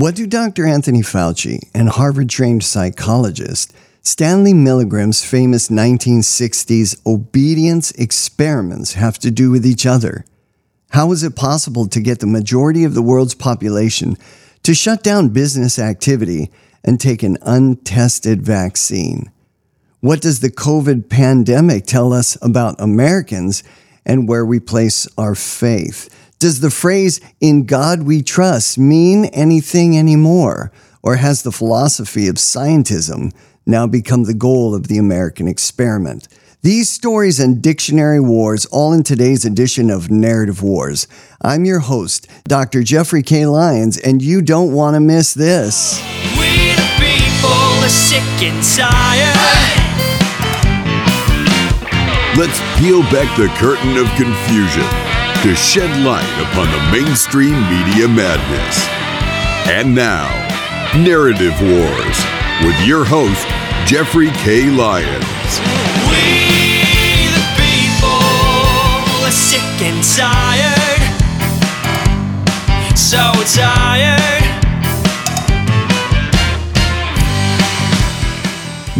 What do Dr. Anthony Fauci and Harvard trained psychologist Stanley Milgram's famous 1960s obedience experiments have to do with each other? How is it possible to get the majority of the world's population to shut down business activity and take an untested vaccine? What does the COVID pandemic tell us about Americans and where we place our faith? Does the phrase, in God we trust, mean anything anymore? Or has the philosophy of scientism now become the goal of the American experiment? These stories and dictionary wars, all in today's edition of Narrative Wars. I'm your host, Dr. Jeffrey K. Lyons, and you don't want to miss this. We the people are sick and tired. Let's peel back the curtain of confusion to shed light upon the mainstream media madness. And now, Narrative Wars with your host, Jeffrey K. Lyons. We the people are sick and tired. So tired.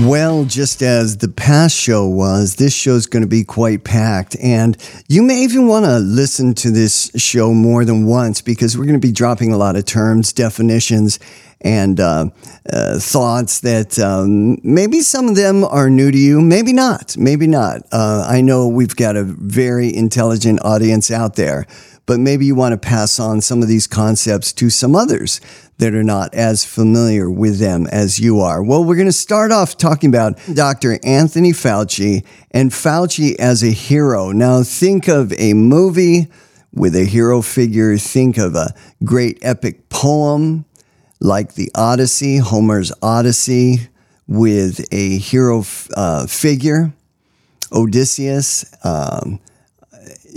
Well, just as the past show was, this show's going to be quite packed. And you may even want to listen to this show more than once because we're going to be dropping a lot of terms, definitions, and uh, uh, thoughts that um, maybe some of them are new to you, maybe not, maybe not. Uh, I know we've got a very intelligent audience out there, but maybe you want to pass on some of these concepts to some others that are not as familiar with them as you are. Well, we're going to start off talking about Dr. Anthony Fauci and Fauci as a hero. Now, think of a movie with a hero figure, think of a great epic poem like the Odyssey, Homer's Odyssey, with a hero uh, figure, Odysseus, um,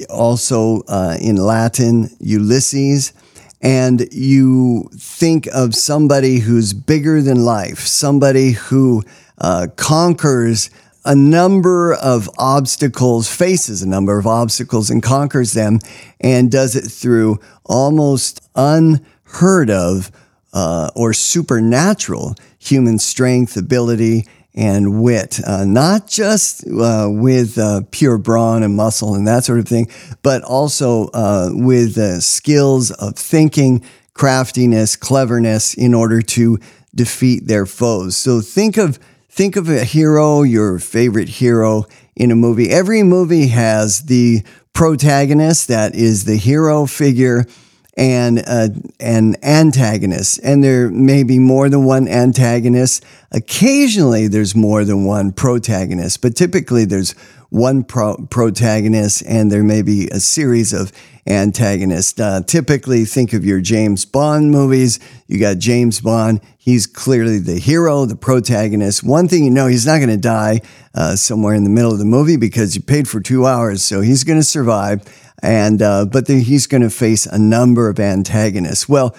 also uh, in Latin, Ulysses. And you think of somebody who's bigger than life, somebody who uh, conquers a number of obstacles, faces a number of obstacles and conquers them, and does it through almost unheard of uh, or supernatural human strength, ability, and wit, uh, not just uh, with uh, pure brawn and muscle and that sort of thing, but also uh, with skills of thinking, craftiness, cleverness in order to defeat their foes. So think of think of a hero, your favorite hero in a movie. Every movie has the protagonist that is the hero figure and uh, an antagonist. And there may be more than one antagonist. Occasionally, there's more than one protagonist, but typically, there's one pro- protagonist and there may be a series of antagonists. Uh, typically, think of your James Bond movies. You got James Bond. He's clearly the hero, the protagonist. One thing you know, he's not going to die uh, somewhere in the middle of the movie because you paid for two hours, so he's going to survive and uh, but then he's going to face a number of antagonists. Well,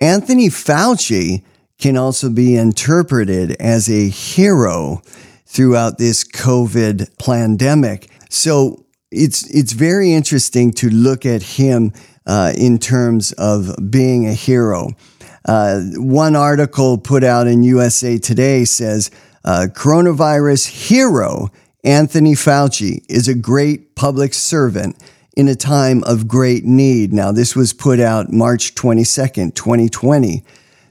Anthony Fauci can also be interpreted as a hero throughout this COVID pandemic. So it's it's very interesting to look at him uh, in terms of being a hero. Uh, one article put out in USA Today says uh, coronavirus hero Anthony Fauci is a great public servant in a time of great need. Now, this was put out March 22nd, 2020.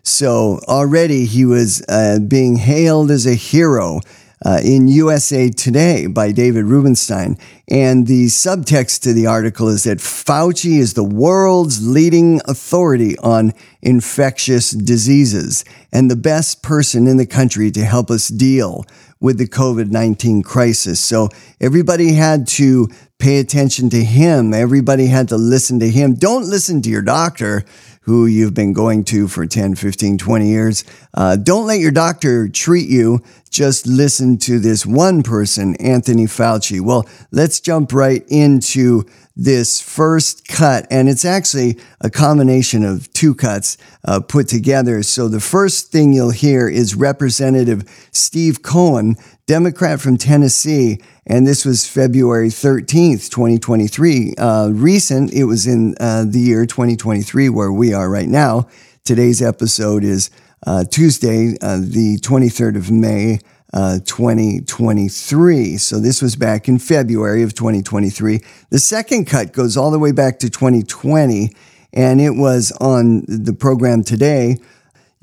So already he was uh, being hailed as a hero uh, in USA Today by David Rubenstein. And the subtext to the article is that Fauci is the world's leading authority on infectious diseases and the best person in the country to help us deal with the COVID 19 crisis. So everybody had to pay attention to him. Everybody had to listen to him. Don't listen to your doctor who you've been going to for 10, 15, 20 years. Uh, don't let your doctor treat you. Just listen to this one person, Anthony Fauci. Well, let's jump right into this first cut, and it's actually a combination of two cuts uh, put together. So the first thing you'll hear is Representative Steve Cohen, Democrat from Tennessee, and this was February 13th, 2023. Uh, recent, it was in uh, the year 2023 where we are right now. Today's episode is uh, Tuesday, uh, the 23rd of May, uh, 2023. So this was back in February of 2023. The second cut goes all the way back to 2020, and it was on the program today.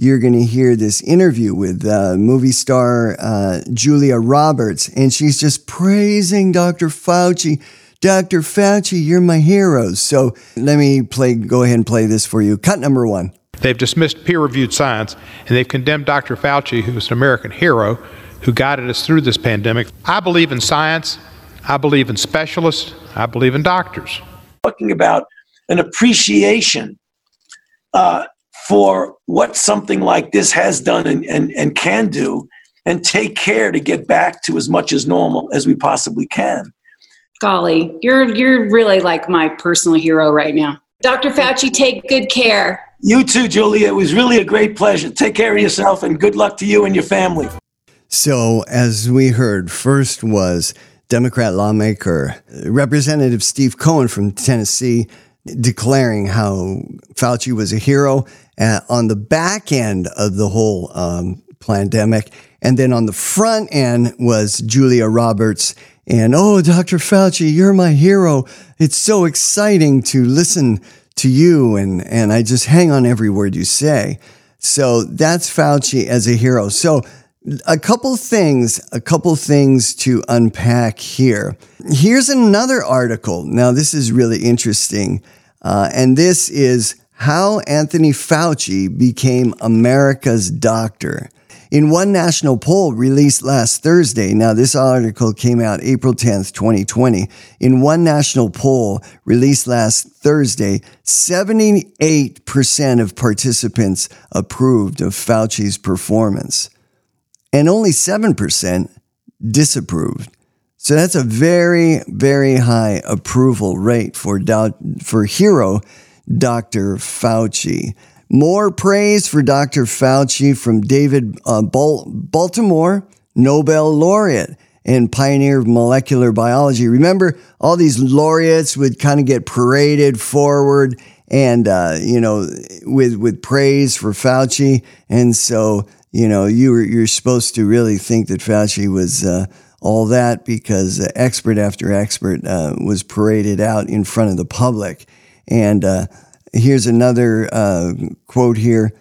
You're going to hear this interview with uh, movie star uh, Julia Roberts, and she's just praising Dr. Fauci. Dr. Fauci, you're my hero. So let me play, go ahead and play this for you. Cut number one. They've dismissed peer reviewed science and they've condemned Dr. Fauci, who is an American hero, who guided us through this pandemic. I believe in science. I believe in specialists. I believe in doctors. Talking about an appreciation uh, for what something like this has done and, and, and can do, and take care to get back to as much as normal as we possibly can. Golly, you're you're really like my personal hero right now. Dr. Fauci, take good care. You too, Julia. It was really a great pleasure. Take care of yourself and good luck to you and your family. So, as we heard, first was Democrat lawmaker Representative Steve Cohen from Tennessee declaring how Fauci was a hero uh, on the back end of the whole um, pandemic. And then on the front end was Julia Roberts. And oh, Dr. Fauci, you're my hero. It's so exciting to listen to you. And, and I just hang on every word you say. So that's Fauci as a hero. So a couple things, a couple things to unpack here. Here's another article. Now, this is really interesting. Uh, and this is how Anthony Fauci became America's doctor. In one national poll released last Thursday, now this article came out April 10th, 2020. In one national poll released last Thursday, 78% of participants approved of Fauci's performance and only 7% disapproved. So that's a very, very high approval rate for, doubt for hero Dr. Fauci. More praise for Dr. Fauci from David uh, Baltimore, Nobel laureate and pioneer of molecular biology. Remember, all these laureates would kind of get paraded forward and, uh, you know, with, with praise for Fauci. And so you know, you were, you're supposed to really think that Fauci was uh, all that because expert after expert uh, was paraded out in front of the public. And uh, here's another uh, quote here.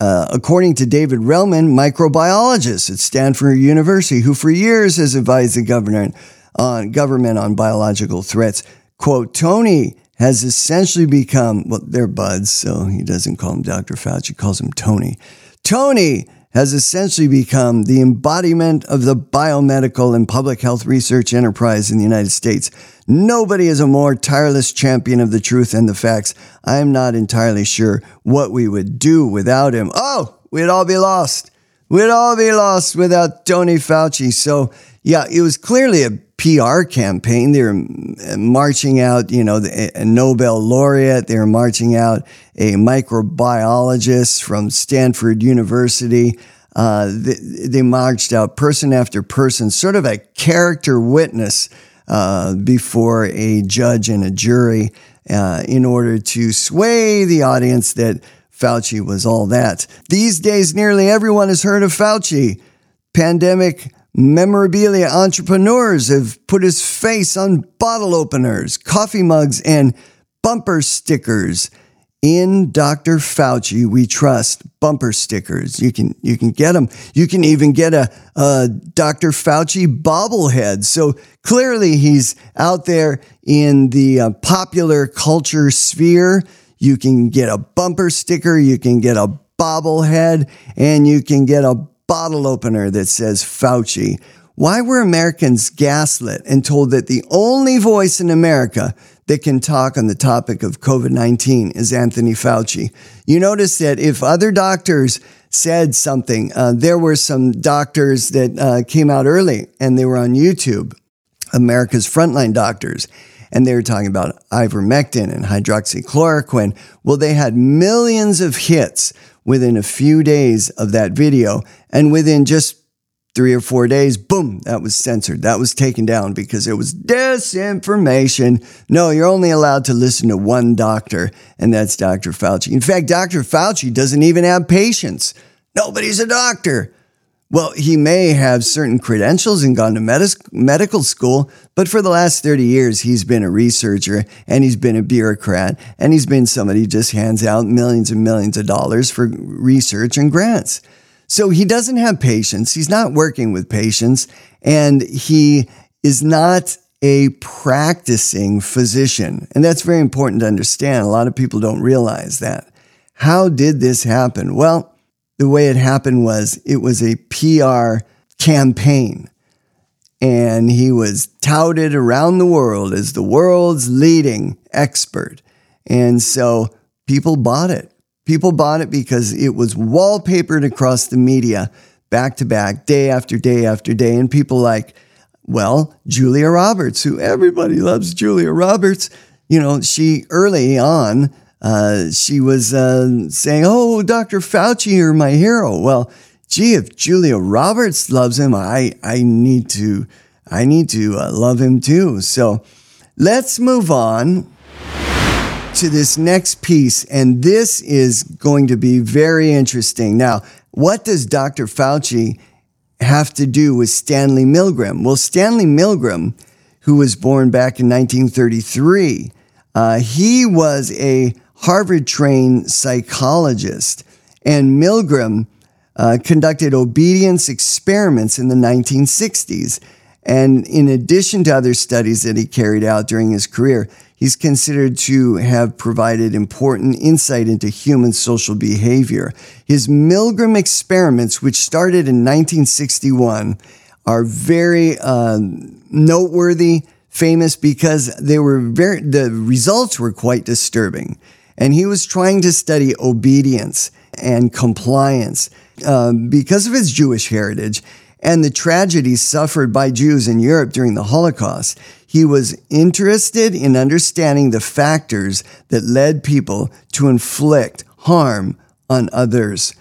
Uh, according to David Relman, microbiologist at Stanford University, who for years has advised the government on government on biological threats, quote, Tony has essentially become, well, they're buds, so he doesn't call him Dr. Fauci, he calls him Tony. Tony has essentially become the embodiment of the biomedical and public health research enterprise in the United States. Nobody is a more tireless champion of the truth and the facts. I am not entirely sure what we would do without him. Oh, we'd all be lost. We'd all be lost without Tony Fauci. So, yeah, it was clearly a PR campaign. They were marching out, you know, a Nobel laureate. They were marching out a microbiologist from Stanford University. Uh, they, they, marched out person after person, sort of a character witness uh, before a judge and a jury uh, in order to sway the audience that Fauci was all that. These days, nearly everyone has heard of Fauci. Pandemic Memorabilia entrepreneurs have put his face on bottle openers, coffee mugs, and bumper stickers. In Dr. Fauci, we trust bumper stickers. You can you can get them. You can even get a, a Dr. Fauci bobblehead. So clearly, he's out there in the uh, popular culture sphere. You can get a bumper sticker. You can get a bobblehead, and you can get a bottle opener that says Fauci. Why were Americans gaslit and told that the only voice in America that can talk on the topic of COVID 19 is Anthony Fauci? You notice that if other doctors said something, uh, there were some doctors that uh, came out early and they were on YouTube, America's frontline doctors and they were talking about ivermectin and hydroxychloroquine. Well, they had millions of hits within a few days of that video. And within just three or four days, boom, that was censored. That was taken down because it was disinformation. No, you're only allowed to listen to one doctor, and that's Dr. Fauci. In fact, Dr. Fauci doesn't even have patients. Nobody's a doctor. Well, he may have certain credentials and gone to medical school, but for the last 30 years, he's been a researcher and he's been a bureaucrat and he's been somebody who just hands out millions and millions of dollars for research and grants. So he doesn't have patients. He's not working with patients and he is not a practicing physician. And that's very important to understand. A lot of people don't realize that. How did this happen? Well, the way it happened was it was a PR campaign. And he was touted around the world as the world's leading expert. And so people bought it. People bought it because it was wallpapered across the media back to back, day after day after day. And people like, well, Julia Roberts, who everybody loves Julia Roberts, you know, she early on, uh, she was uh, saying, Oh, Dr. Fauci, you're my hero. Well, gee, if Julia Roberts loves him, I, I need to, I need to uh, love him too. So let's move on to this next piece, and this is going to be very interesting. Now, what does Dr. Fauci have to do with Stanley Milgram? Well, Stanley Milgram, who was born back in 1933, uh, he was a Harvard trained psychologist, and Milgram uh, conducted obedience experiments in the 1960s. And in addition to other studies that he carried out during his career, He's considered to have provided important insight into human social behavior. His Milgram experiments, which started in 1961, are very uh, noteworthy, famous because they were very, the results were quite disturbing. And he was trying to study obedience and compliance uh, because of his Jewish heritage and the tragedies suffered by Jews in Europe during the Holocaust. He was interested in understanding the factors that led people to inflict harm on others.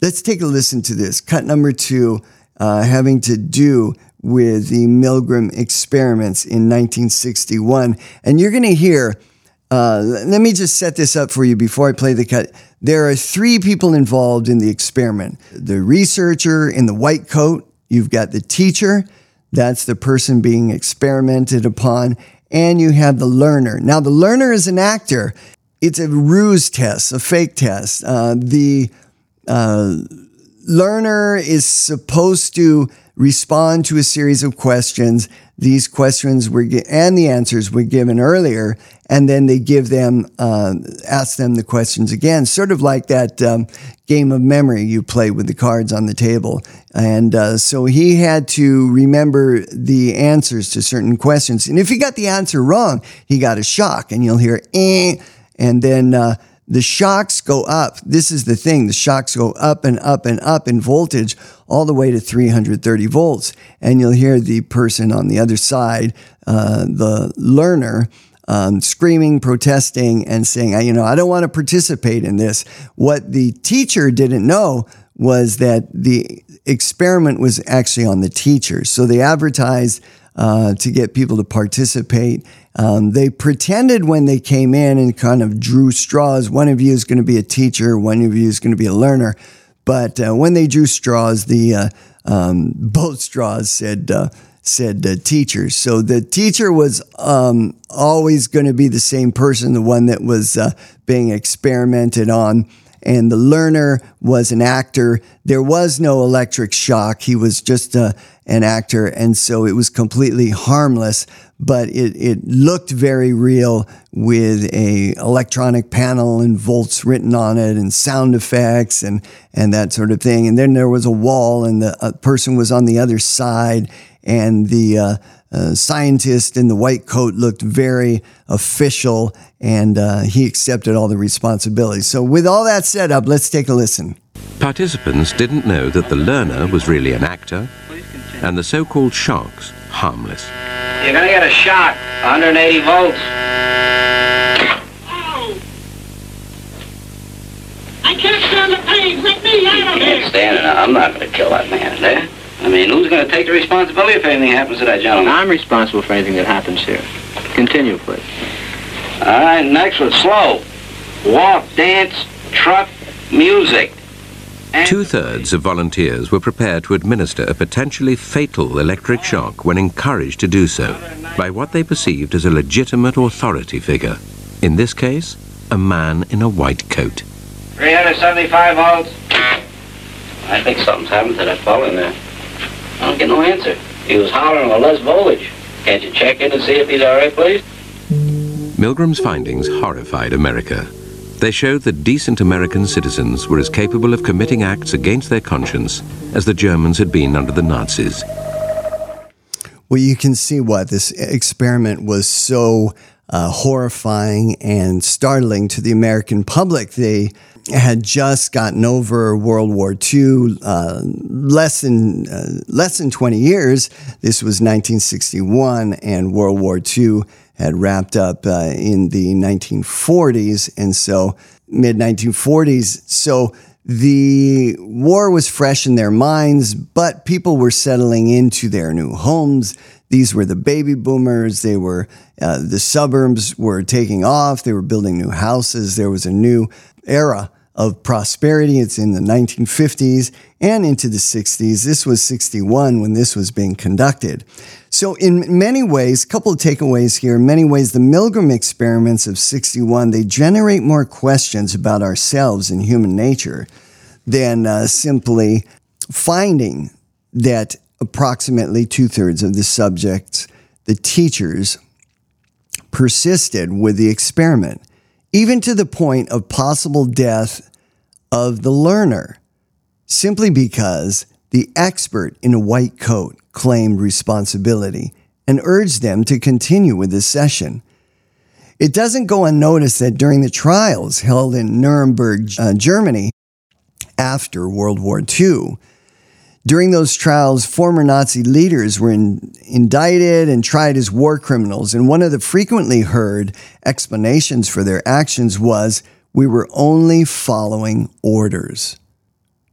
Let's take a listen to this. Cut number two, uh, having to do with the Milgram experiments in 1961. And you're going to hear, uh, let me just set this up for you before I play the cut. There are three people involved in the experiment the researcher in the white coat, you've got the teacher, that's the person being experimented upon. And you have the learner. Now, the learner is an actor. It's a ruse test, a fake test. Uh, the uh, learner is supposed to respond to a series of questions. These questions were and the answers were given earlier, and then they give them, uh, ask them the questions again, sort of like that um, game of memory you play with the cards on the table. And uh, so he had to remember the answers to certain questions. And if he got the answer wrong, he got a shock, and you'll hear eh, and then. Uh, the shocks go up. This is the thing. The shocks go up and up and up in voltage all the way to 330 volts. And you'll hear the person on the other side, uh, the learner, um, screaming, protesting, and saying, you know, I don't want to participate in this. What the teacher didn't know was that the experiment was actually on the teachers. So they advertised uh, to get people to participate. Um, they pretended when they came in and kind of drew straws. One of you is going to be a teacher, one of you is going to be a learner. But uh, when they drew straws, the uh, um, both straws said uh, said uh, teachers. So the teacher was um, always going to be the same person, the one that was uh, being experimented on and the learner was an actor. There was no electric shock. He was just uh, an actor. And so it was completely harmless, but it, it looked very real with a electronic panel and volts written on it and sound effects and, and that sort of thing. And then there was a wall and the person was on the other side and the, uh, uh, scientist in the white coat looked very official and uh, he accepted all the responsibility. So, with all that set up, let's take a listen. Participants didn't know that the learner was really an actor and the so called sharks harmless. You're going to get a shock, 180 volts. I can't stand the pain. Let me out of here. Can't stand it. I'm not going to kill that man, there. I mean, who's going to take the responsibility if anything happens to that gentleman? I'm responsible for anything that happens here. Continue, please. All right, next one, slow. Walk, dance, truck, music. Two thirds of volunteers were prepared to administer a potentially fatal electric shock when encouraged to do so by what they perceived as a legitimate authority figure. In this case, a man in a white coat. 375 volts. I think something's happened to that fellow in there. I don't get no answer. He was hollering a less voltage. Can't you check in and see if he's all right, please? Milgram's findings horrified America. They showed that decent American citizens were as capable of committing acts against their conscience as the Germans had been under the Nazis. Well, you can see why this experiment was so uh, horrifying and startling to the American public. They had just gotten over World War II, uh, less than uh, less than 20 years. This was 1961, and World War II had wrapped up uh, in the 1940s, and so mid 1940s. So the war was fresh in their minds, but people were settling into their new homes. These were the baby boomers. They were, uh, the suburbs were taking off. They were building new houses. There was a new era of prosperity. It's in the 1950s and into the 60s. This was 61 when this was being conducted. So, in many ways, a couple of takeaways here. In many ways, the Milgram experiments of 61 they generate more questions about ourselves and human nature than uh, simply finding that approximately two thirds of the subjects, the teachers, persisted with the experiment, even to the point of possible death of the learner, simply because the expert in a white coat claimed responsibility and urged them to continue with the session. It doesn't go unnoticed that during the trials held in Nuremberg, uh, Germany, after World War II, during those trials, former Nazi leaders were in, indicted and tried as war criminals. And one of the frequently heard explanations for their actions was we were only following orders.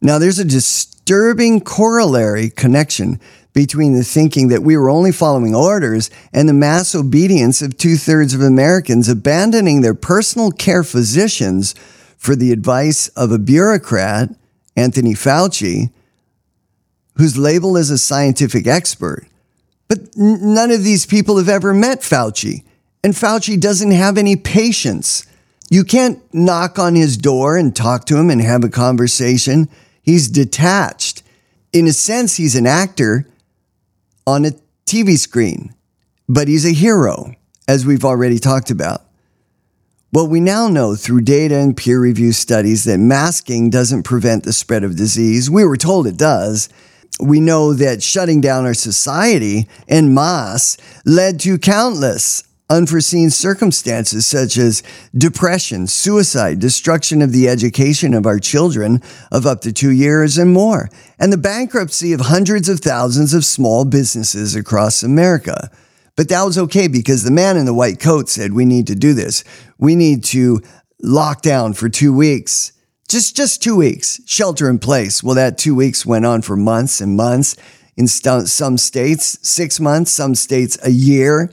Now, there's a disturbing corollary connection between the thinking that we were only following orders and the mass obedience of two thirds of Americans abandoning their personal care physicians for the advice of a bureaucrat, Anthony Fauci, who's labeled as a scientific expert. But none of these people have ever met Fauci, and Fauci doesn't have any patients. You can't knock on his door and talk to him and have a conversation. He's detached. In a sense, he's an actor on a TV screen, but he's a hero, as we've already talked about. Well, we now know through data and peer reviewed studies that masking doesn't prevent the spread of disease. We were told it does. We know that shutting down our society en masse led to countless unforeseen circumstances such as depression, suicide, destruction of the education of our children of up to two years and more, and the bankruptcy of hundreds of thousands of small businesses across America. But that was okay because the man in the white coat said, We need to do this. We need to lock down for two weeks. Just, just two weeks, shelter in place. Well, that two weeks went on for months and months. In st- some states, six months, some states, a year.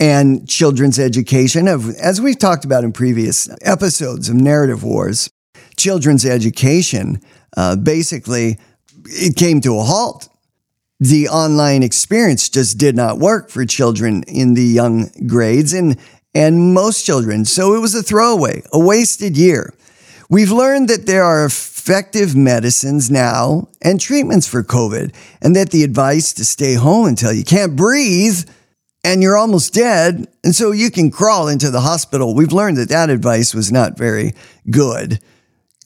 And children's education, of, as we've talked about in previous episodes of Narrative Wars, children's education uh, basically it came to a halt the online experience just did not work for children in the young grades and and most children. So it was a throwaway, a wasted year. We've learned that there are effective medicines now and treatments for COVID, and that the advice to stay home until you can't breathe and you're almost dead, and so you can crawl into the hospital. We've learned that that advice was not very good.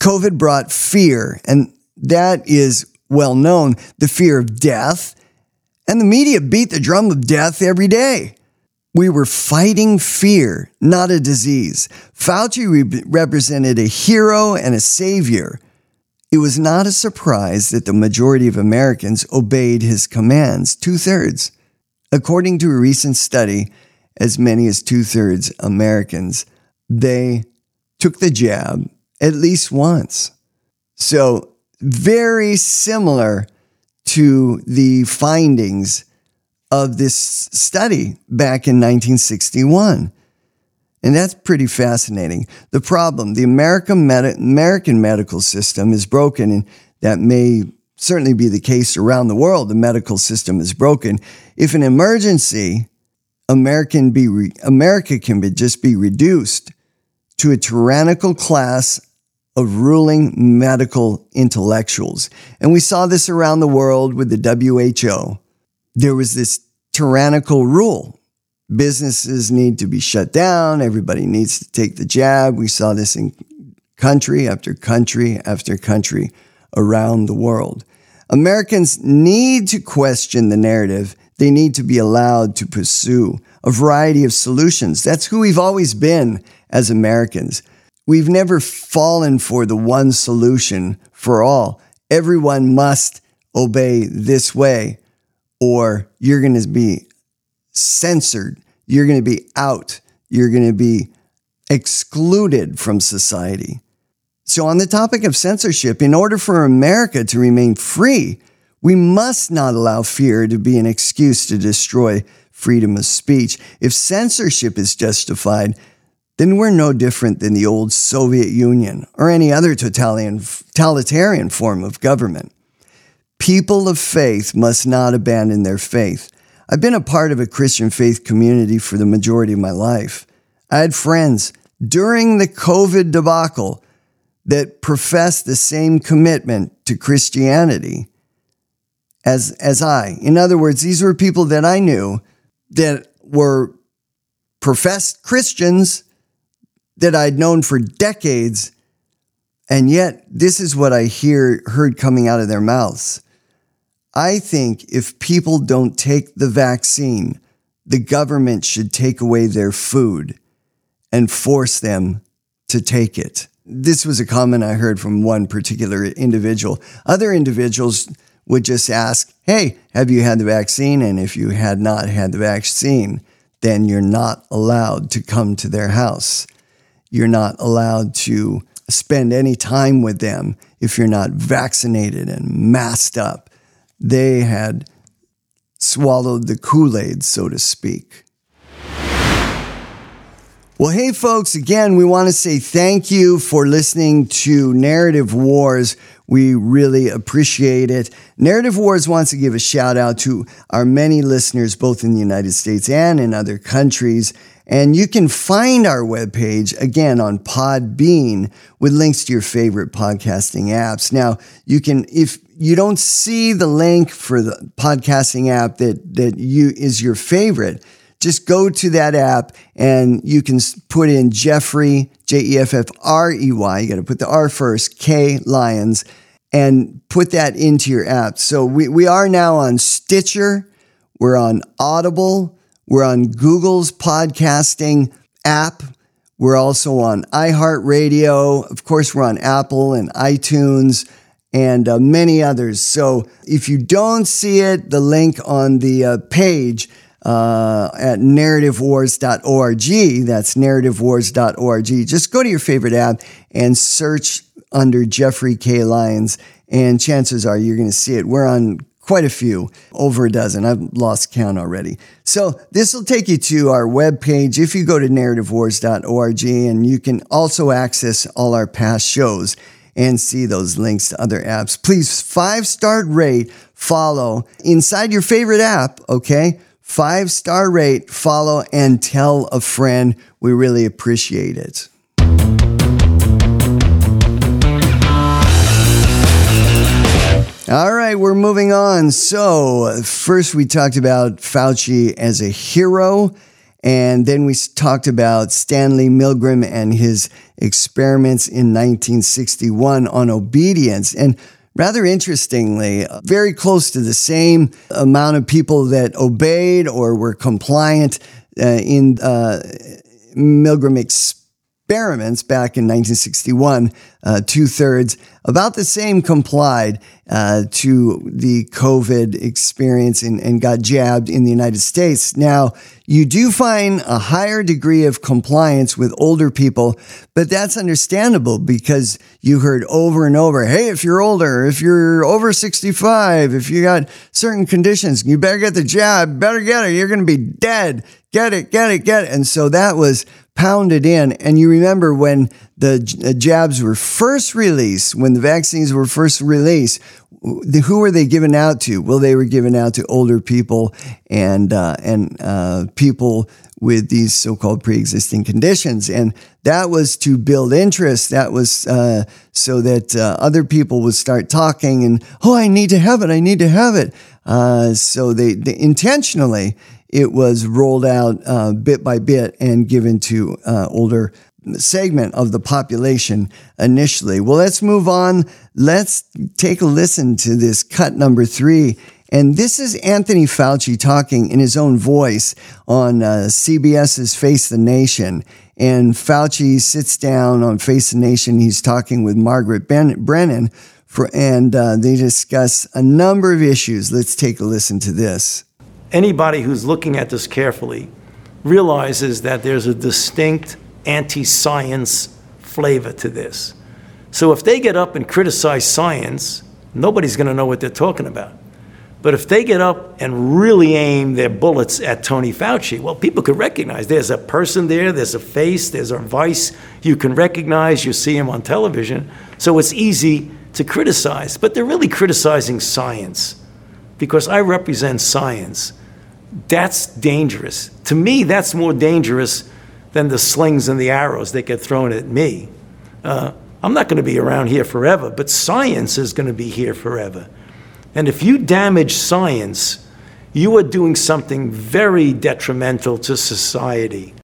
COVID brought fear, and that is well known, the fear of death, and the media beat the drum of death every day. We were fighting fear, not a disease. Fauci re- represented a hero and a savior. It was not a surprise that the majority of Americans obeyed his commands, two thirds. According to a recent study, as many as two thirds Americans, they took the jab at least once. So very similar to the findings of this study back in 1961. And that's pretty fascinating. The problem the American, med- American medical system is broken, and that may certainly be the case around the world. The medical system is broken. If an emergency, American be re- America can be, just be reduced to a tyrannical class of ruling medical intellectuals. And we saw this around the world with the WHO. There was this tyrannical rule. Businesses need to be shut down. Everybody needs to take the jab. We saw this in country after country after country around the world. Americans need to question the narrative. They need to be allowed to pursue a variety of solutions. That's who we've always been as Americans. We've never fallen for the one solution for all. Everyone must obey this way, or you're going to be censored. You're going to be out. You're going to be excluded from society. So, on the topic of censorship, in order for America to remain free, we must not allow fear to be an excuse to destroy freedom of speech. If censorship is justified, then we're no different than the old Soviet Union or any other totalitarian form of government. People of faith must not abandon their faith. I've been a part of a Christian faith community for the majority of my life. I had friends during the COVID debacle that professed the same commitment to Christianity as, as I. In other words, these were people that I knew that were professed Christians that I'd known for decades. And yet, this is what I hear heard coming out of their mouths. I think if people don't take the vaccine, the government should take away their food and force them to take it this was a comment I heard from one particular individual. Other individuals would just ask, Hey, have you had the vaccine? And if you had not had the vaccine, then you're not allowed to come to their house. You're not allowed to spend any time with them if you're not vaccinated and masked up. They had swallowed the Kool Aid, so to speak. Well, hey, folks, again, we want to say thank you for listening to Narrative Wars. We really appreciate it. Narrative Wars wants to give a shout out to our many listeners, both in the United States and in other countries. And you can find our webpage again on Podbean with links to your favorite podcasting apps. Now, you can, if you don't see the link for the podcasting app that, that you is your favorite, just go to that app and you can put in Jeffrey, J E F F R E Y. You got to put the R first, K Lyons, and put that into your app. So we, we are now on Stitcher, we're on Audible, we're on Google's podcasting app. We're also on iHeartRadio. Of course, we're on Apple and iTunes and uh, many others. So if you don't see it, the link on the uh, page, uh, at narrativewars.org. That's narrativewars.org. Just go to your favorite app and search under Jeffrey K. Lyons, and chances are you're going to see it. We're on quite a few, over a dozen. I've lost count already. So this will take you to our webpage if you go to narrativewars.org, and you can also access all our past shows and see those links to other apps. Please five star rate, follow inside your favorite app, okay? Five star rate, follow, and tell a friend. We really appreciate it. All right, we're moving on. So, first we talked about Fauci as a hero, and then we talked about Stanley Milgram and his experiments in 1961 on obedience. And Rather interestingly, very close to the same amount of people that obeyed or were compliant uh, in uh, Milgram experiments back in 1961, uh, two thirds, about the same complied uh, to the COVID experience and, and got jabbed in the United States. Now, you do find a higher degree of compliance with older people, but that's understandable because you heard over and over, hey, if you're older, if you're over 65, if you got certain conditions, you better get the jab, better get it, you're going to be dead. Get it, get it, get it. And so that was pounded in. And you remember when the jabs were first released, when the vaccines were first released, who were they given out to? Well, they were given out to older people and uh, and uh, people with these so-called pre-existing conditions, and that was to build interest. That was uh, so that uh, other people would start talking and, oh, I need to have it. I need to have it. Uh, so they, they, intentionally it was rolled out uh, bit by bit and given to older segment of the population initially. Well, let's move on. Let's take a listen to this cut number three. And this is Anthony Fauci talking in his own voice on uh, CBS's Face the Nation. And Fauci sits down on Face the Nation. He's talking with Margaret ben- Brennan, for, and uh, they discuss a number of issues. Let's take a listen to this. Anybody who's looking at this carefully realizes that there's a distinct anti science flavor to this. So if they get up and criticize science, nobody's going to know what they're talking about. But if they get up and really aim their bullets at Tony Fauci, well, people could recognize there's a person there, there's a face, there's a voice you can recognize, you see him on television. So it's easy to criticize. But they're really criticizing science because I represent science. That's dangerous. To me, that's more dangerous than the slings and the arrows that get thrown at me. Uh, I'm not going to be around here forever, but science is going to be here forever. And if you damage science, you are doing something very detrimental to society.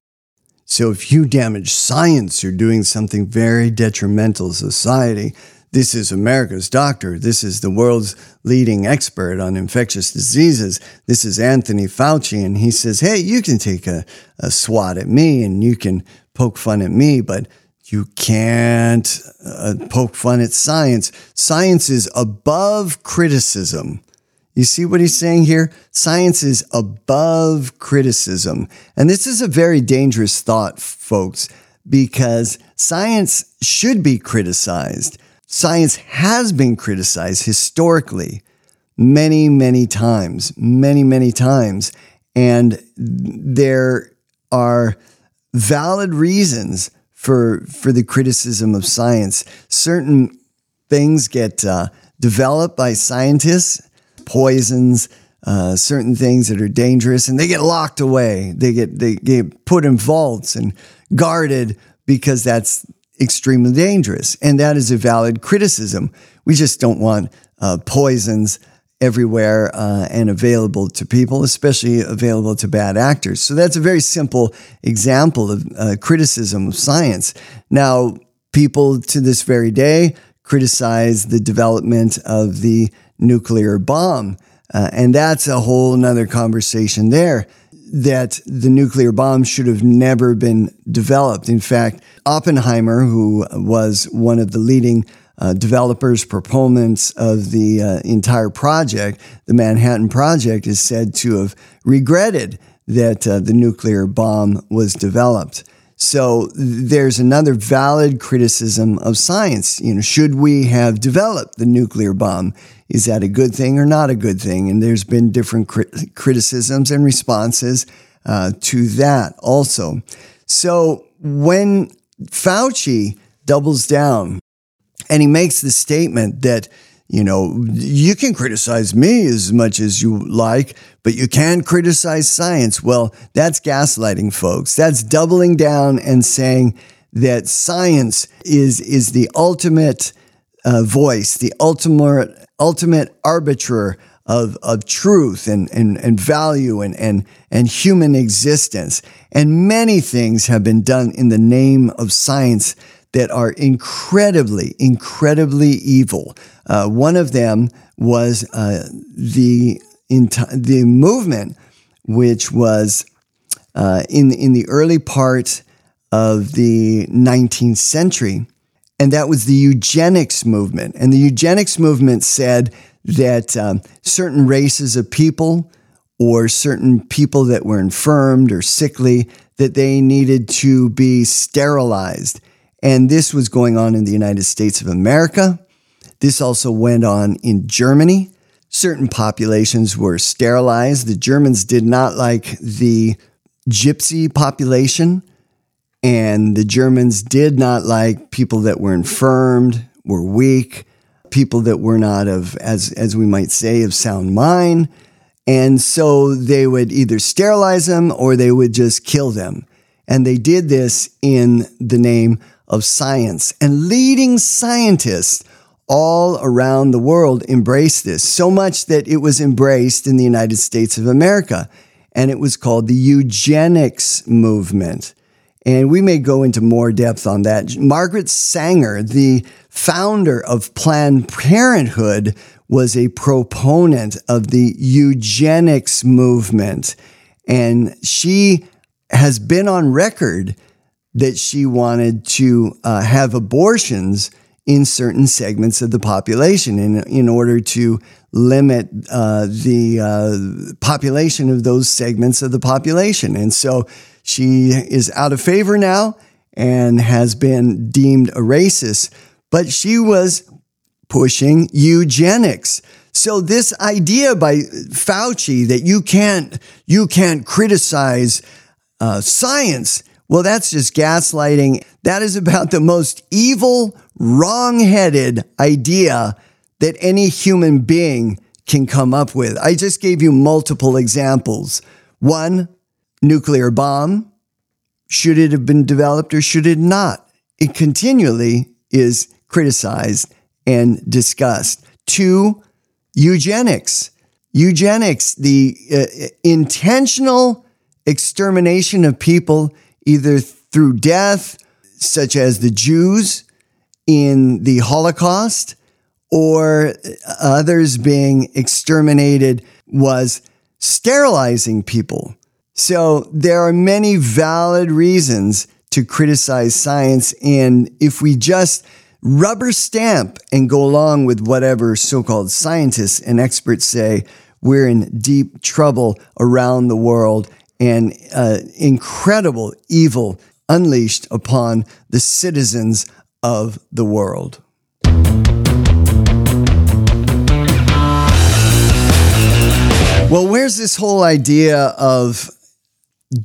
So if you damage science, you're doing something very detrimental to society. This is America's doctor. This is the world's leading expert on infectious diseases. This is Anthony Fauci. And he says, Hey, you can take a, a swat at me and you can poke fun at me, but you can't uh, poke fun at science. Science is above criticism. You see what he's saying here? Science is above criticism. And this is a very dangerous thought, folks, because science should be criticized. Science has been criticized historically many, many times, many, many times. And there are valid reasons for, for the criticism of science. Certain things get uh, developed by scientists, poisons, uh, certain things that are dangerous, and they get locked away. They get, they get put in vaults and guarded because that's extremely dangerous. And that is a valid criticism. We just don't want uh, poisons everywhere uh, and available to people, especially available to bad actors. So that's a very simple example of uh, criticism of science. Now, people to this very day criticize the development of the nuclear bomb. Uh, and that's a whole nother conversation there that the nuclear bomb should have never been developed. In fact, Oppenheimer, who was one of the leading uh, developers, proponents of the uh, entire project, the Manhattan Project, is said to have regretted that uh, the nuclear bomb was developed. So there's another valid criticism of science. You know, should we have developed the nuclear bomb? Is that a good thing or not a good thing? And there's been different crit- criticisms and responses uh, to that also. So when Fauci doubles down and he makes the statement that, you know, you can criticize me as much as you like, but you can't criticize science. Well, that's gaslighting, folks. That's doubling down and saying that science is, is the ultimate uh, voice, the ultimate ultimate arbiter of, of truth and, and, and value and, and, and human existence. And many things have been done in the name of science that are incredibly, incredibly evil. Uh, one of them was uh, the, the movement, which was uh, in, in the early part of the 19th century. And that was the eugenics movement. And the eugenics movement said that um, certain races of people or certain people that were infirmed or sickly, that they needed to be sterilized. And this was going on in the United States of America. This also went on in Germany. Certain populations were sterilized. The Germans did not like the gypsy population, and the Germans did not like people that were infirmed, were weak, people that were not of, as, as we might say, of sound mind. And so they would either sterilize them or they would just kill them. And they did this in the name of science. And leading scientists all around the world embraced this, so much that it was embraced in the United States of America. And it was called the eugenics movement. And we may go into more depth on that. Margaret Sanger, the founder of Planned Parenthood, was a proponent of the eugenics movement. And she has been on record that she wanted to uh, have abortions in certain segments of the population in, in order to limit uh, the uh, population of those segments of the population. And so she is out of favor now and has been deemed a racist, but she was pushing eugenics. So this idea by Fauci that you can't you can't criticize uh, science, well, that's just gaslighting. That is about the most evil, wrong-headed idea that any human being can come up with. I just gave you multiple examples. One, nuclear bomb. Should it have been developed or should it not? It continually is criticized and discussed. Two, eugenics. Eugenics, the uh, intentional extermination of people either through death, such as the Jews in the Holocaust, or others being exterminated, was sterilizing people. So there are many valid reasons to criticize science. And if we just rubber stamp and go along with whatever so called scientists and experts say, we're in deep trouble around the world and uh, incredible evil unleashed upon the citizens of the world. Well, where's this whole idea of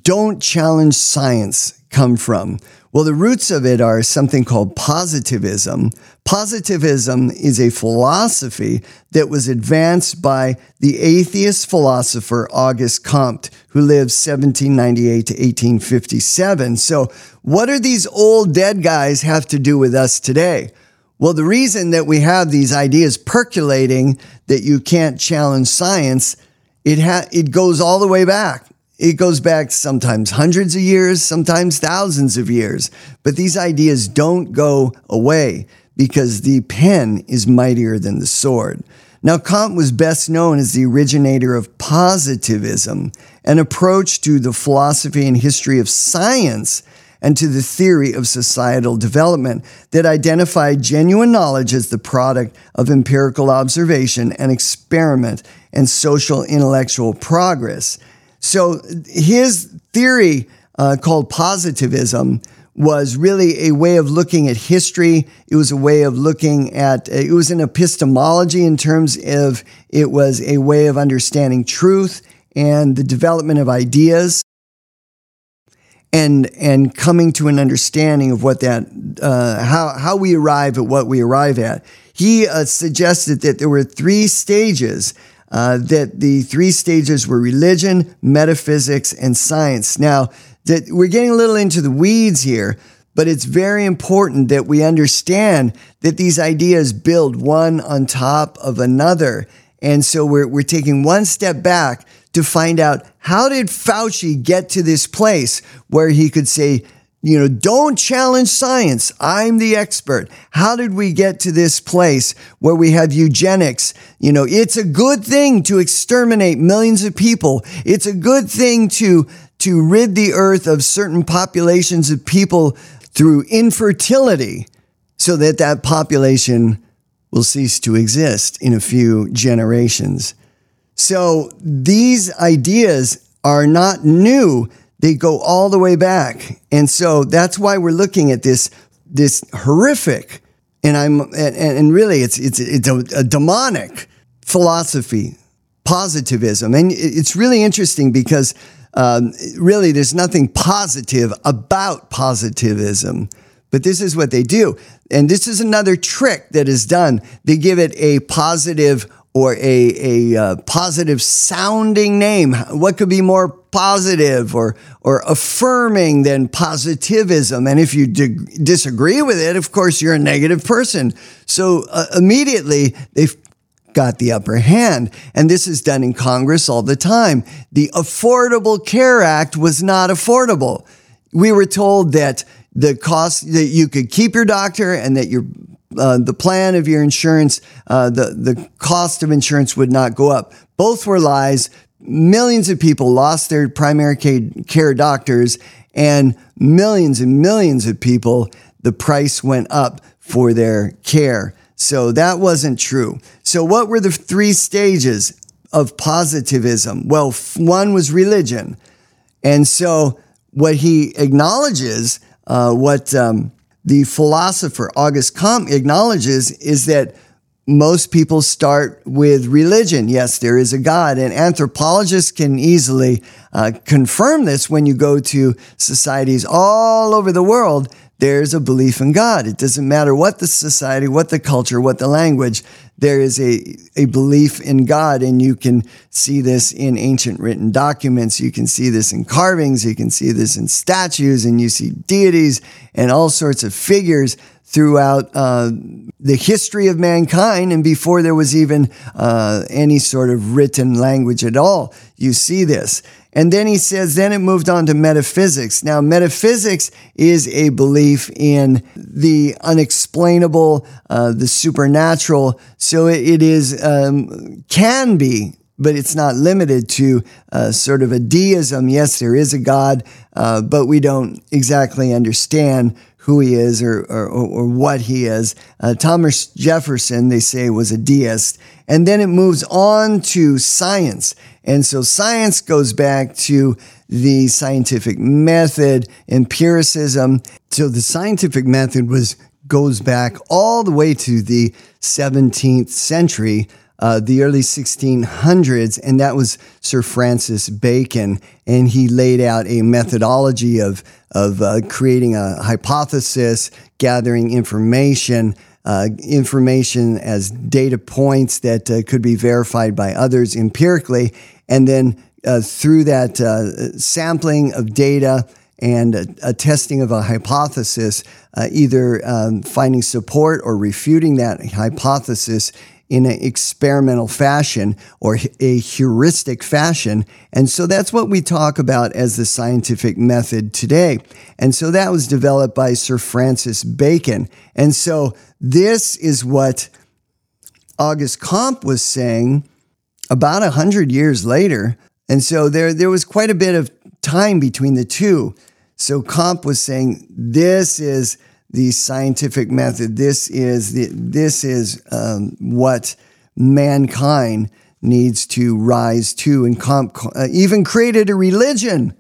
don't challenge science come from? Well, the roots of it are something called positivism. Positivism is a philosophy that was advanced by the atheist philosopher Auguste Comte, who lived 1798 to 1857. So, what do these old dead guys have to do with us today? Well, the reason that we have these ideas percolating that you can't challenge science, it ha- it goes all the way back. It goes back sometimes hundreds of years, sometimes thousands of years. But these ideas don't go away because the pen is mightier than the sword. Now, Comte was best known as the originator of positivism, an approach to the philosophy and history of science and to the theory of societal development that identified genuine knowledge as the product of empirical observation and experiment and social intellectual progress. So his theory uh, called positivism was really a way of looking at history. It was a way of looking at, uh, it was an epistemology in terms of it was a way of understanding truth and the development of ideas and, and coming to an understanding of what that, uh, how, how we arrive at what we arrive at. He uh, suggested that there were three stages uh, that the three stages were religion, metaphysics, and science. Now, that we're getting a little into the weeds here, but it's very important that we understand that these ideas build one on top of another. And so we're, we're taking one step back to find out how did Fauci get to this place where he could say, you know, don't challenge science. I'm the expert. How did we get to this place where we have eugenics? You know, it's a good thing to exterminate millions of people. It's a good thing to to rid the earth of certain populations of people through infertility so that that population will cease to exist in a few generations. So these ideas are not new. They go all the way back. And so that's why we're looking at this, this horrific, and I'm, and, and really it's, it's, it's a, a demonic philosophy, positivism. And it's really interesting because um, really there's nothing positive about positivism. But this is what they do. And this is another trick that is done. They give it a positive or a, a uh, positive sounding name. What could be more positive or, or affirming than positivism? And if you disagree with it, of course, you're a negative person. So uh, immediately they've got the upper hand. And this is done in Congress all the time. The Affordable Care Act was not affordable. We were told that the cost that you could keep your doctor and that your uh, the plan of your insurance, uh, the the cost of insurance would not go up. Both were lies. Millions of people lost their primary care doctors, and millions and millions of people the price went up for their care. So that wasn't true. So what were the three stages of positivism? Well, one was religion, and so what he acknowledges, uh, what um, the philosopher Auguste Comte acknowledges is that most people start with religion. Yes, there is a God, and anthropologists can easily uh, confirm this when you go to societies all over the world. There's a belief in God. It doesn't matter what the society, what the culture, what the language, there is a, a belief in God. And you can see this in ancient written documents. You can see this in carvings. You can see this in statues and you see deities and all sorts of figures throughout uh, the history of mankind and before there was even uh, any sort of written language at all. You see this. And then he says, then it moved on to metaphysics. Now, metaphysics is a belief in the unexplainable, uh, the supernatural. So it, is, um, can be, but it's not limited to uh, sort of a deism. Yes, there is a God, uh, but we don't exactly understand who he is or, or, or what he is. Uh, Thomas Jefferson, they say, was a deist. And then it moves on to science. And so science goes back to the scientific method, empiricism. So the scientific method was goes back all the way to the 17th century, uh, the early 1600s, and that was Sir Francis Bacon. And he laid out a methodology of, of uh, creating a hypothesis, gathering information, uh, information as data points that uh, could be verified by others empirically, and then uh, through that uh, sampling of data and a, a, testing of a hypothesis, uh, either um, finding support or refuting that hypothesis in an experimental fashion or a heuristic fashion. And so that's what we talk about as the scientific method today. And so that was developed by Sir Francis Bacon. And so this is what August Comte was saying about a hundred years later. And so there, there was quite a bit of time between the two. So Comte was saying, this is the scientific method. This is the, this is um, what mankind needs to rise to, and Comte uh, even created a religion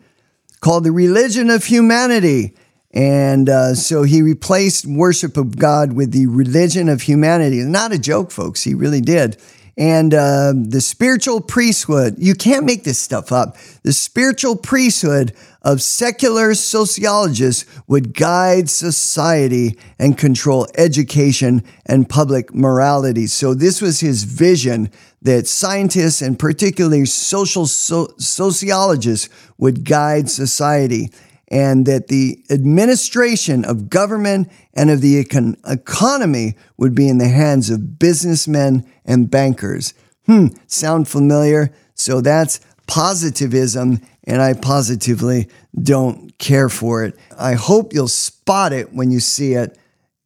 called the religion of humanity. And uh, so he replaced worship of God with the religion of humanity. Not a joke, folks. He really did and uh, the spiritual priesthood. You can't make this stuff up. The spiritual priesthood of secular sociologists would guide society and control education and public morality. So, this was his vision that scientists and particularly social so- sociologists would guide society and that the administration of government and of the econ- economy would be in the hands of businessmen and bankers. Hmm, sound familiar? So that's positivism, and I positively don't care for it. I hope you'll spot it when you see it.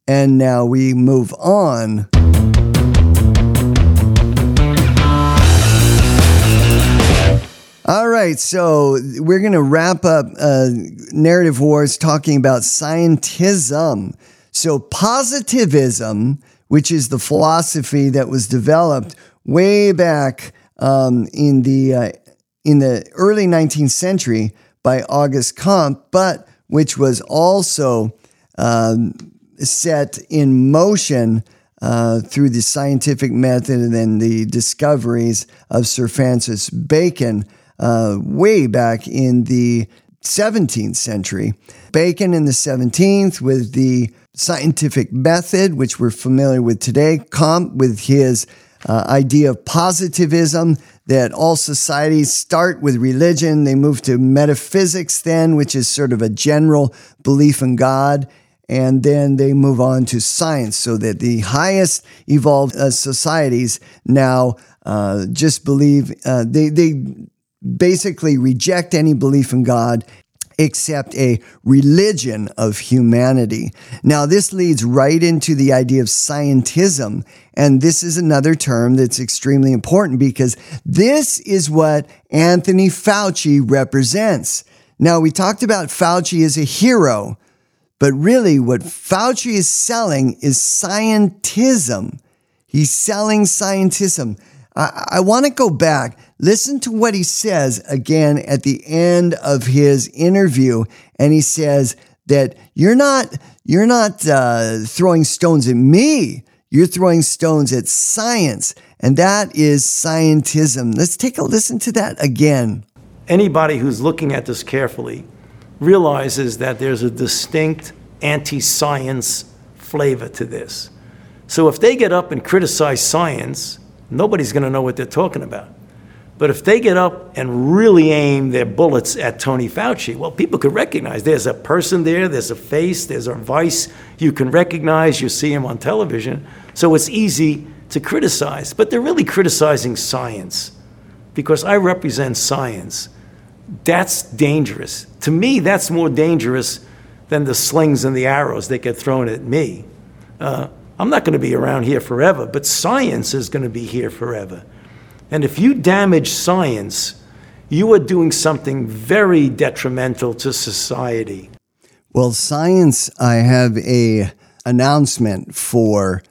And now we move on. All right, so we're going to wrap up uh, Narrative Wars talking about scientism. So, positivism, which is the philosophy that was developed way back um, in the uh, in the early 19th century by August Comte, but which was also um, set in motion uh, through the scientific method and then the discoveries of Sir Francis Bacon uh, way back in the 17th century. Bacon in the 17th with the scientific method, which we're familiar with today, Comte with his uh, idea of positivism that all societies start with religion, they move to metaphysics, then, which is sort of a general belief in God. And then they move on to science, so that the highest evolved uh, societies now uh, just believe, uh, they, they basically reject any belief in God except a religion of humanity. Now, this leads right into the idea of scientism. And this is another term that's extremely important because this is what Anthony Fauci represents. Now, we talked about Fauci as a hero, but really what Fauci is selling is scientism. He's selling scientism. I, I want to go back. Listen to what he says again at the end of his interview. And he says that you're not, you're not uh, throwing stones at me. You're throwing stones at science. And that is scientism. Let's take a listen to that again. Anybody who's looking at this carefully realizes that there's a distinct anti science flavor to this. So if they get up and criticize science, nobody's going to know what they're talking about. But if they get up and really aim their bullets at Tony Fauci, well, people could recognize there's a person there, there's a face, there's a voice you can recognize, you see him on television. So it's easy to criticize. But they're really criticizing science because I represent science. That's dangerous. To me, that's more dangerous than the slings and the arrows that get thrown at me. Uh, I'm not going to be around here forever, but science is going to be here forever. And if you damage science, you are doing something very detrimental to society. Well, science, I have a announcement for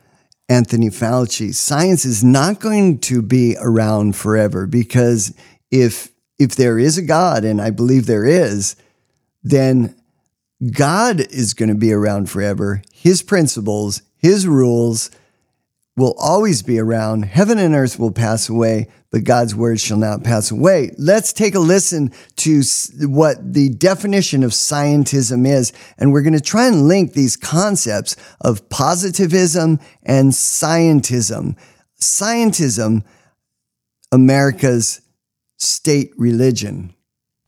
Anthony Fauci. Science is not going to be around forever because if if there is a God, and I believe there is, then God is going to be around forever. His principles, his rules will always be around. Heaven and earth will pass away, but God's word shall not pass away. Let's take a listen to what the definition of scientism is. And we're going to try and link these concepts of positivism and scientism. Scientism, America's state religion.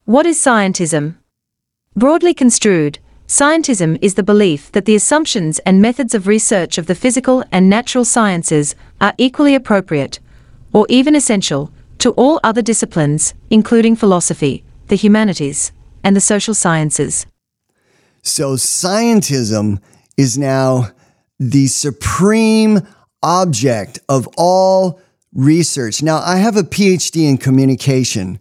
What is scientism? Broadly construed, Scientism is the belief that the assumptions and methods of research of the physical and natural sciences are equally appropriate, or even essential, to all other disciplines, including philosophy, the humanities, and the social sciences. So, scientism is now the supreme object of all research. Now, I have a PhD in communication,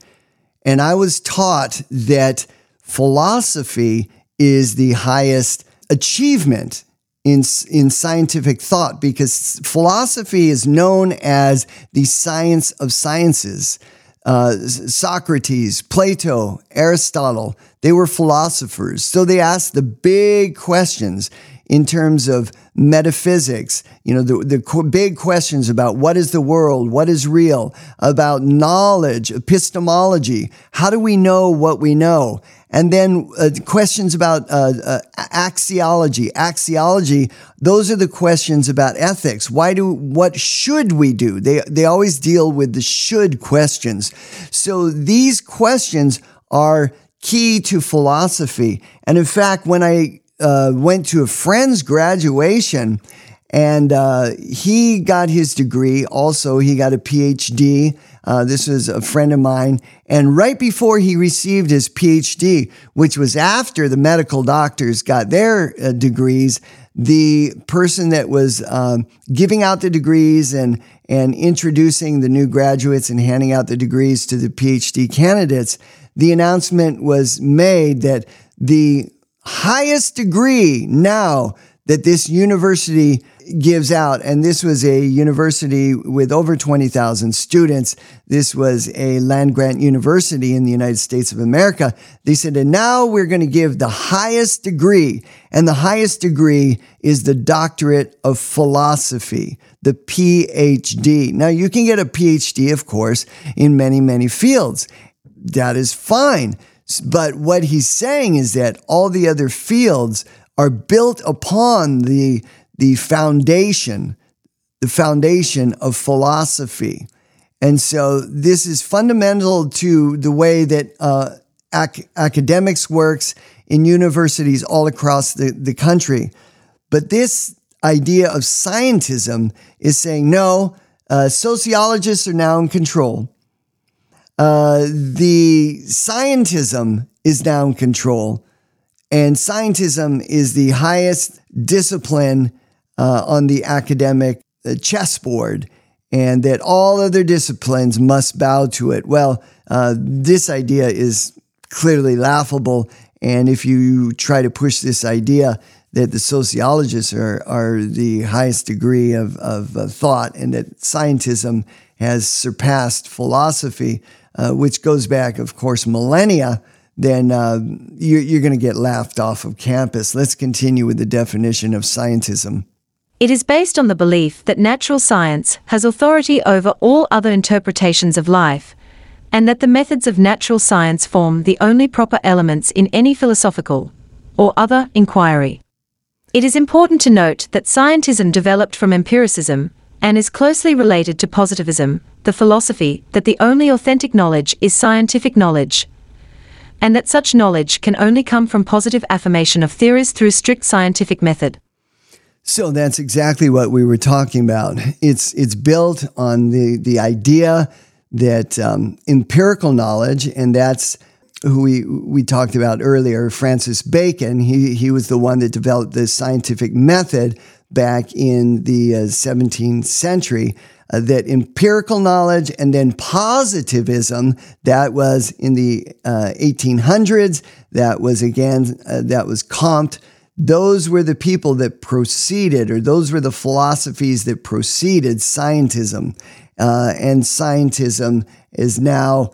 and I was taught that philosophy is the highest achievement in, in scientific thought because philosophy is known as the science of sciences. Uh, Socrates, Plato, Aristotle, they were philosophers. So they asked the big questions in terms of metaphysics, you know, the, the big questions about what is the world, what is real, about knowledge, epistemology, how do we know what we know? And then uh, questions about uh, uh, axiology. Axiology, those are the questions about ethics. Why do, what should we do? They, they always deal with the should questions. So these questions are key to philosophy. And in fact, when I uh, went to a friend's graduation, And uh, he got his degree. Also, he got a PhD. Uh, this was a friend of mine. And right before he received his PhD, which was after the medical doctors got their uh, degrees, the person that was um, giving out the degrees and and introducing the new graduates and handing out the degrees to the PhD candidates, the announcement was made that the highest degree now that this university gives out, and this was a university with over 20,000 students. This was a land grant university in the United States of America. They said, and now we're going to give the highest degree, and the highest degree is the doctorate of philosophy, the PhD. Now, you can get a PhD, of course, in many, many fields. That is fine. But what he's saying is that all the other fields are built upon the, the foundation, the foundation of philosophy. And so this is fundamental to the way that uh, ac- academics works in universities all across the, the country. But this idea of scientism is saying, no, uh, sociologists are now in control. Uh, the scientism is now in control. And scientism is the highest discipline uh, on the academic uh, chessboard, and that all other disciplines must bow to it. Well, uh, this idea is clearly laughable. And if you try to push this idea that the sociologists are, are the highest degree of, of uh, thought and that scientism has surpassed philosophy, uh, which goes back, of course, millennia, then uh, you're, you're going to get laughed off of campus. Let's continue with the definition of scientism. It is based on the belief that natural science has authority over all other interpretations of life, and that the methods of natural science form the only proper elements in any philosophical or other inquiry. It is important to note that scientism developed from empiricism and is closely related to positivism, the philosophy that the only authentic knowledge is scientific knowledge, and that such knowledge can only come from positive affirmation of theories through strict scientific method. So that's exactly what we were talking about. It's it's built on the the idea that um, empirical knowledge, and that's who we we talked about earlier, Francis Bacon. He he was the one that developed the scientific method back in the uh, 17th century. Uh, that empirical knowledge and then positivism that was in the uh, 1800s that was again uh, that was comte those were the people that proceeded or those were the philosophies that proceeded scientism uh, and scientism is now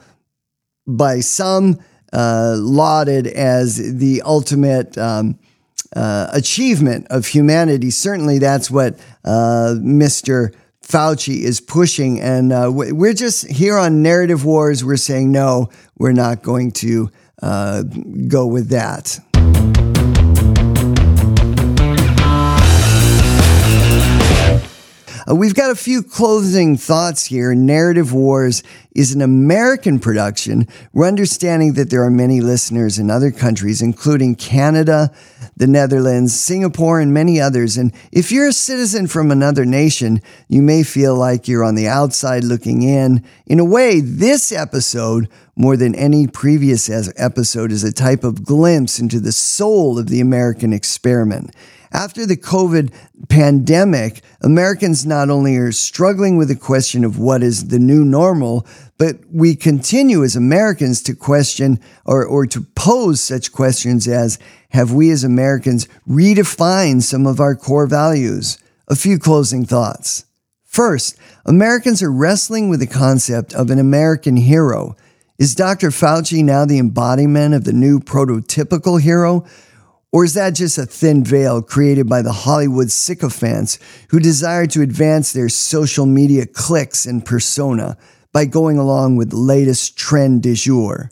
by some uh, lauded as the ultimate um, uh, achievement of humanity. Certainly, that's what Mr. Fauci is pushing. And uh, we're just here on Narrative Wars, we're saying, no, we're not going to uh, go with that. Uh, we've got a few closing thoughts here. Narrative Wars is an American production. We're understanding that there are many listeners in other countries, including Canada, the Netherlands, Singapore, and many others. And if you're a citizen from another nation, you may feel like you're on the outside looking in. In a way, this episode, more than any previous episode, is a type of glimpse into the soul of the American experiment. After the COVID pandemic, Americans not only are struggling with the question of what is the new normal, but we continue as Americans to question or, or to pose such questions as Have we as Americans redefined some of our core values? A few closing thoughts. First, Americans are wrestling with the concept of an American hero. Is Dr. Fauci now the embodiment of the new prototypical hero? Or is that just a thin veil created by the Hollywood sycophants who desire to advance their social media clicks and persona by going along with the latest trend du jour?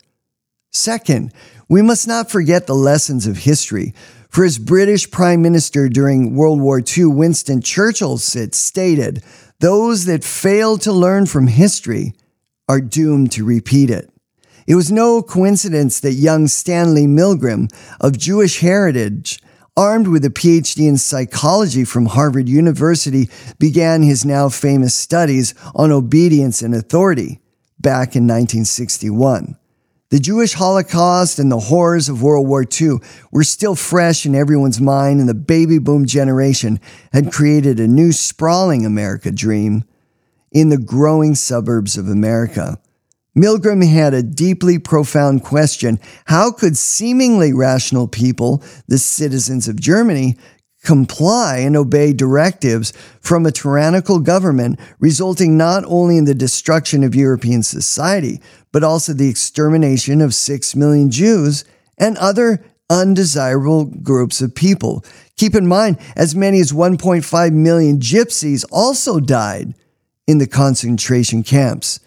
Second, we must not forget the lessons of history. For as British Prime Minister during World War II, Winston Churchill stated, those that fail to learn from history are doomed to repeat it. It was no coincidence that young Stanley Milgram of Jewish heritage armed with a PhD in psychology from Harvard University, began his now famous studies on obedience and authority back in 1961. The Jewish Holocaust and the horrors of World War II were still fresh in everyone's mind, and the baby boom generation had created a new sprawling America dream in the growing suburbs of America. Milgram had a deeply profound question. How could seemingly rational people, the citizens of Germany, comply and obey directives from a tyrannical government, resulting not only in the destruction of European society, but also the extermination of six million Jews and other undesirable groups of people. Keep in mind, as many as 1.5 million gypsies also died in the concentration camps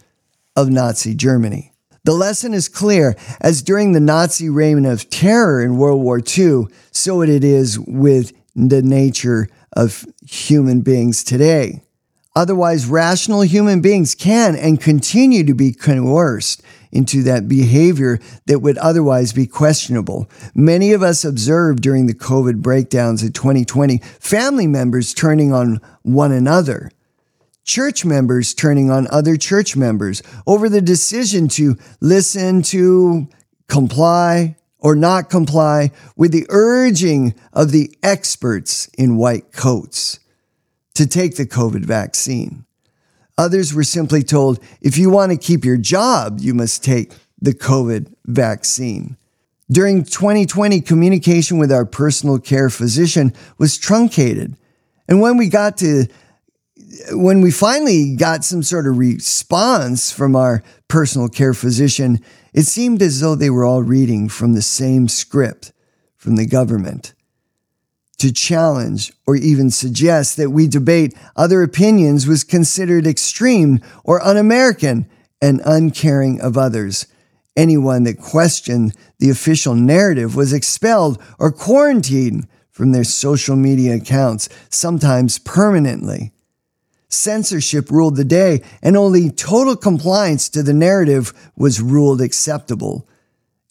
of Nazi Germany. The lesson is clear as during the Nazi reign of terror in World War II, so it is with the nature of human beings today. Otherwise, rational human beings can and continue to be coerced into that behavior that would otherwise be questionable. Many of us observed during the COVID breakdowns of 2020 family members turning on one another, church members turning on other church members over the decision to listen to, comply, or not comply with the urging of the experts in white coats to take the COVID vaccine. Others were simply told if you want to keep your job, you must take the COVID vaccine. During 2020, communication with our personal care physician was truncated. And when we got to when we finally got some sort of response from our personal care physician, it seemed as though they were all reading from the same script from the government. To challenge or even suggest that we debate other opinions was considered extreme or un American and uncaring of others. Anyone that questioned the official narrative was expelled or quarantined from their social media accounts, sometimes permanently censorship ruled the day, and only total compliance to the narrative was ruled acceptable.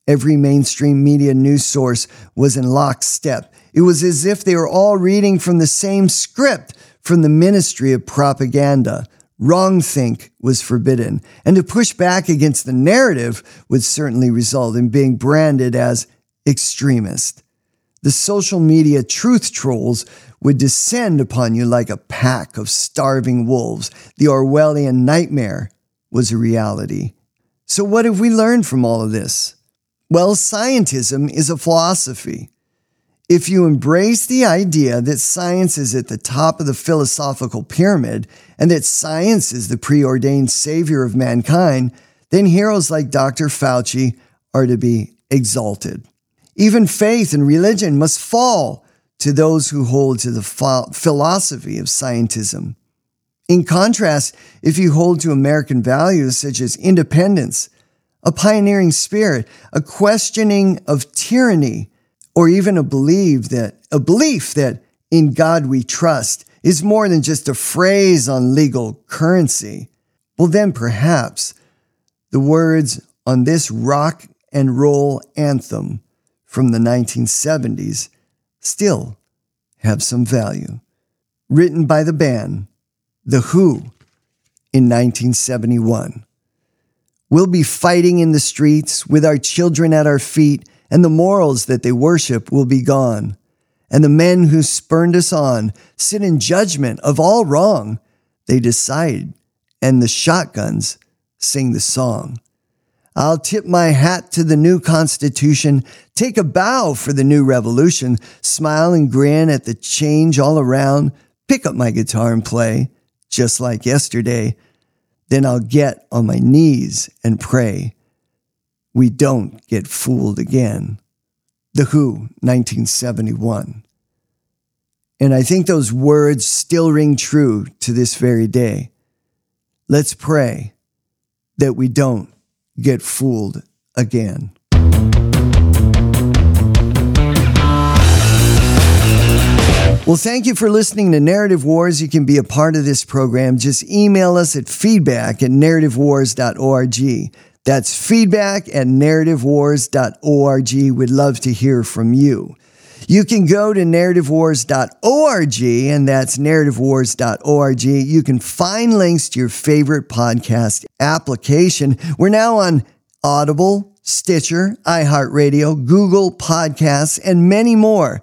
Every mainstream media news source was in lockstep. It was as if they were all reading from the same script from the Ministry of Propaganda. Wrongthink was forbidden, and to push back against the narrative would certainly result in being branded as extremist. The social media truth trolls would descend upon you like a pack of starving wolves. The Orwellian nightmare was a reality. So, what have we learned from all of this? Well, scientism is a philosophy. If you embrace the idea that science is at the top of the philosophical pyramid and that science is the preordained savior of mankind, then heroes like Dr. Fauci are to be exalted. Even faith and religion must fall to those who hold to the philosophy of scientism. In contrast, if you hold to American values such as independence, a pioneering spirit, a questioning of tyranny, or even a belief that a belief that in God we trust is more than just a phrase on legal currency, well then perhaps the words on this rock and roll anthem from the 1970s still have some value. Written by the band The Who in 1971. We'll be fighting in the streets with our children at our feet, and the morals that they worship will be gone. And the men who spurned us on sit in judgment of all wrong. They decide, and the shotguns sing the song. I'll tip my hat to the new Constitution, take a bow for the new revolution, smile and grin at the change all around, pick up my guitar and play, just like yesterday. Then I'll get on my knees and pray. We don't get fooled again. The Who, 1971. And I think those words still ring true to this very day. Let's pray that we don't get fooled again. Well, thank you for listening to Narrative Wars. You can be a part of this program. Just email us at feedback at narrativewars.org. That's feedback at narrativewars.org. We'd love to hear from you. You can go to narrativewars.org, and that's narrativewars.org. You can find links to your favorite podcast application. We're now on Audible, Stitcher, iHeartRadio, Google Podcasts, and many more.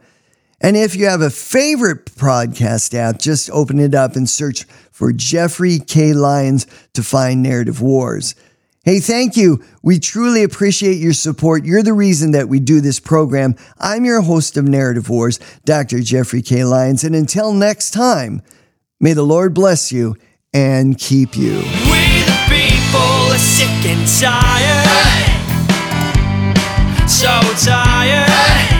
And if you have a favorite podcast app, just open it up and search for Jeffrey K. Lyons to find Narrative Wars. Hey, thank you. We truly appreciate your support. You're the reason that we do this program. I'm your host of Narrative Wars, Dr. Jeffrey K. Lyons. And until next time, may the Lord bless you and keep you. We the people are sick and tired. So tired.